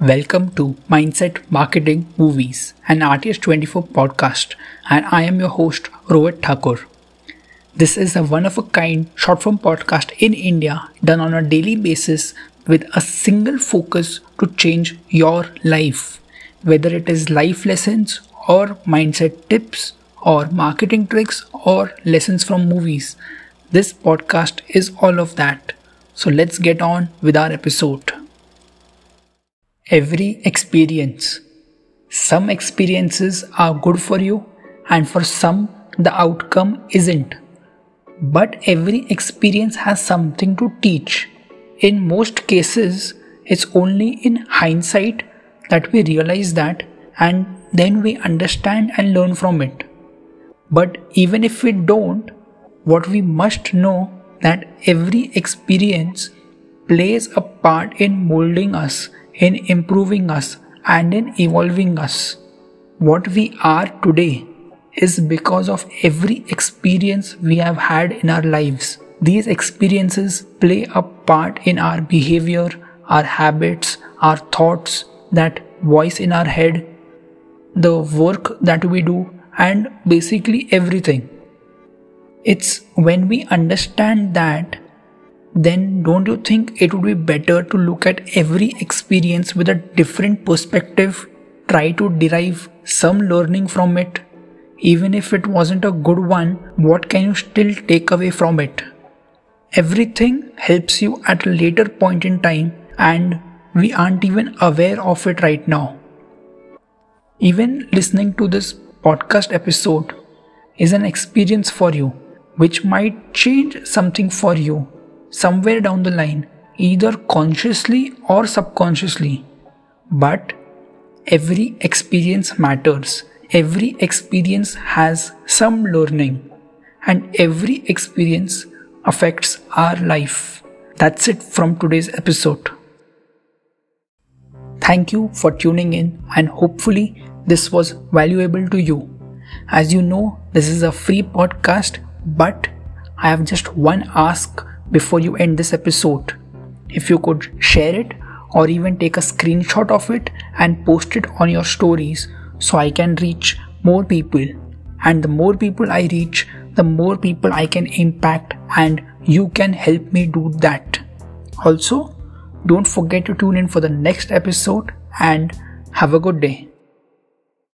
Welcome to Mindset Marketing Movies, an RTS24 podcast, and I am your host, Rohit Thakur. This is a one of a kind short form podcast in India done on a daily basis with a single focus to change your life, whether it is life lessons or mindset tips or marketing tricks or lessons from movies. This podcast is all of that. So let's get on with our episode. Every experience. Some experiences are good for you, and for some, the outcome isn't. But every experience has something to teach. In most cases, it's only in hindsight that we realize that and then we understand and learn from it. But even if we don't, what we must know that every experience plays a part in molding us in improving us and in evolving us. What we are today is because of every experience we have had in our lives. These experiences play a part in our behavior, our habits, our thoughts, that voice in our head, the work that we do, and basically everything. It's when we understand that then don't you think it would be better to look at every experience with a different perspective, try to derive some learning from it? Even if it wasn't a good one, what can you still take away from it? Everything helps you at a later point in time, and we aren't even aware of it right now. Even listening to this podcast episode is an experience for you, which might change something for you somewhere down the line, either consciously or subconsciously. But every experience matters. Every experience has some learning, and every experience affects our life. That's it from today's episode. Thank you for tuning in, and hopefully, this was valuable to you. As you know, this is a free podcast, but I have just one ask before you end this episode. If you could share it or even take a screenshot of it and post it on your stories so I can reach more people. And the more people I reach, the more people I can impact, and you can help me do that. Also, don't forget to tune in for the next episode and have a good day.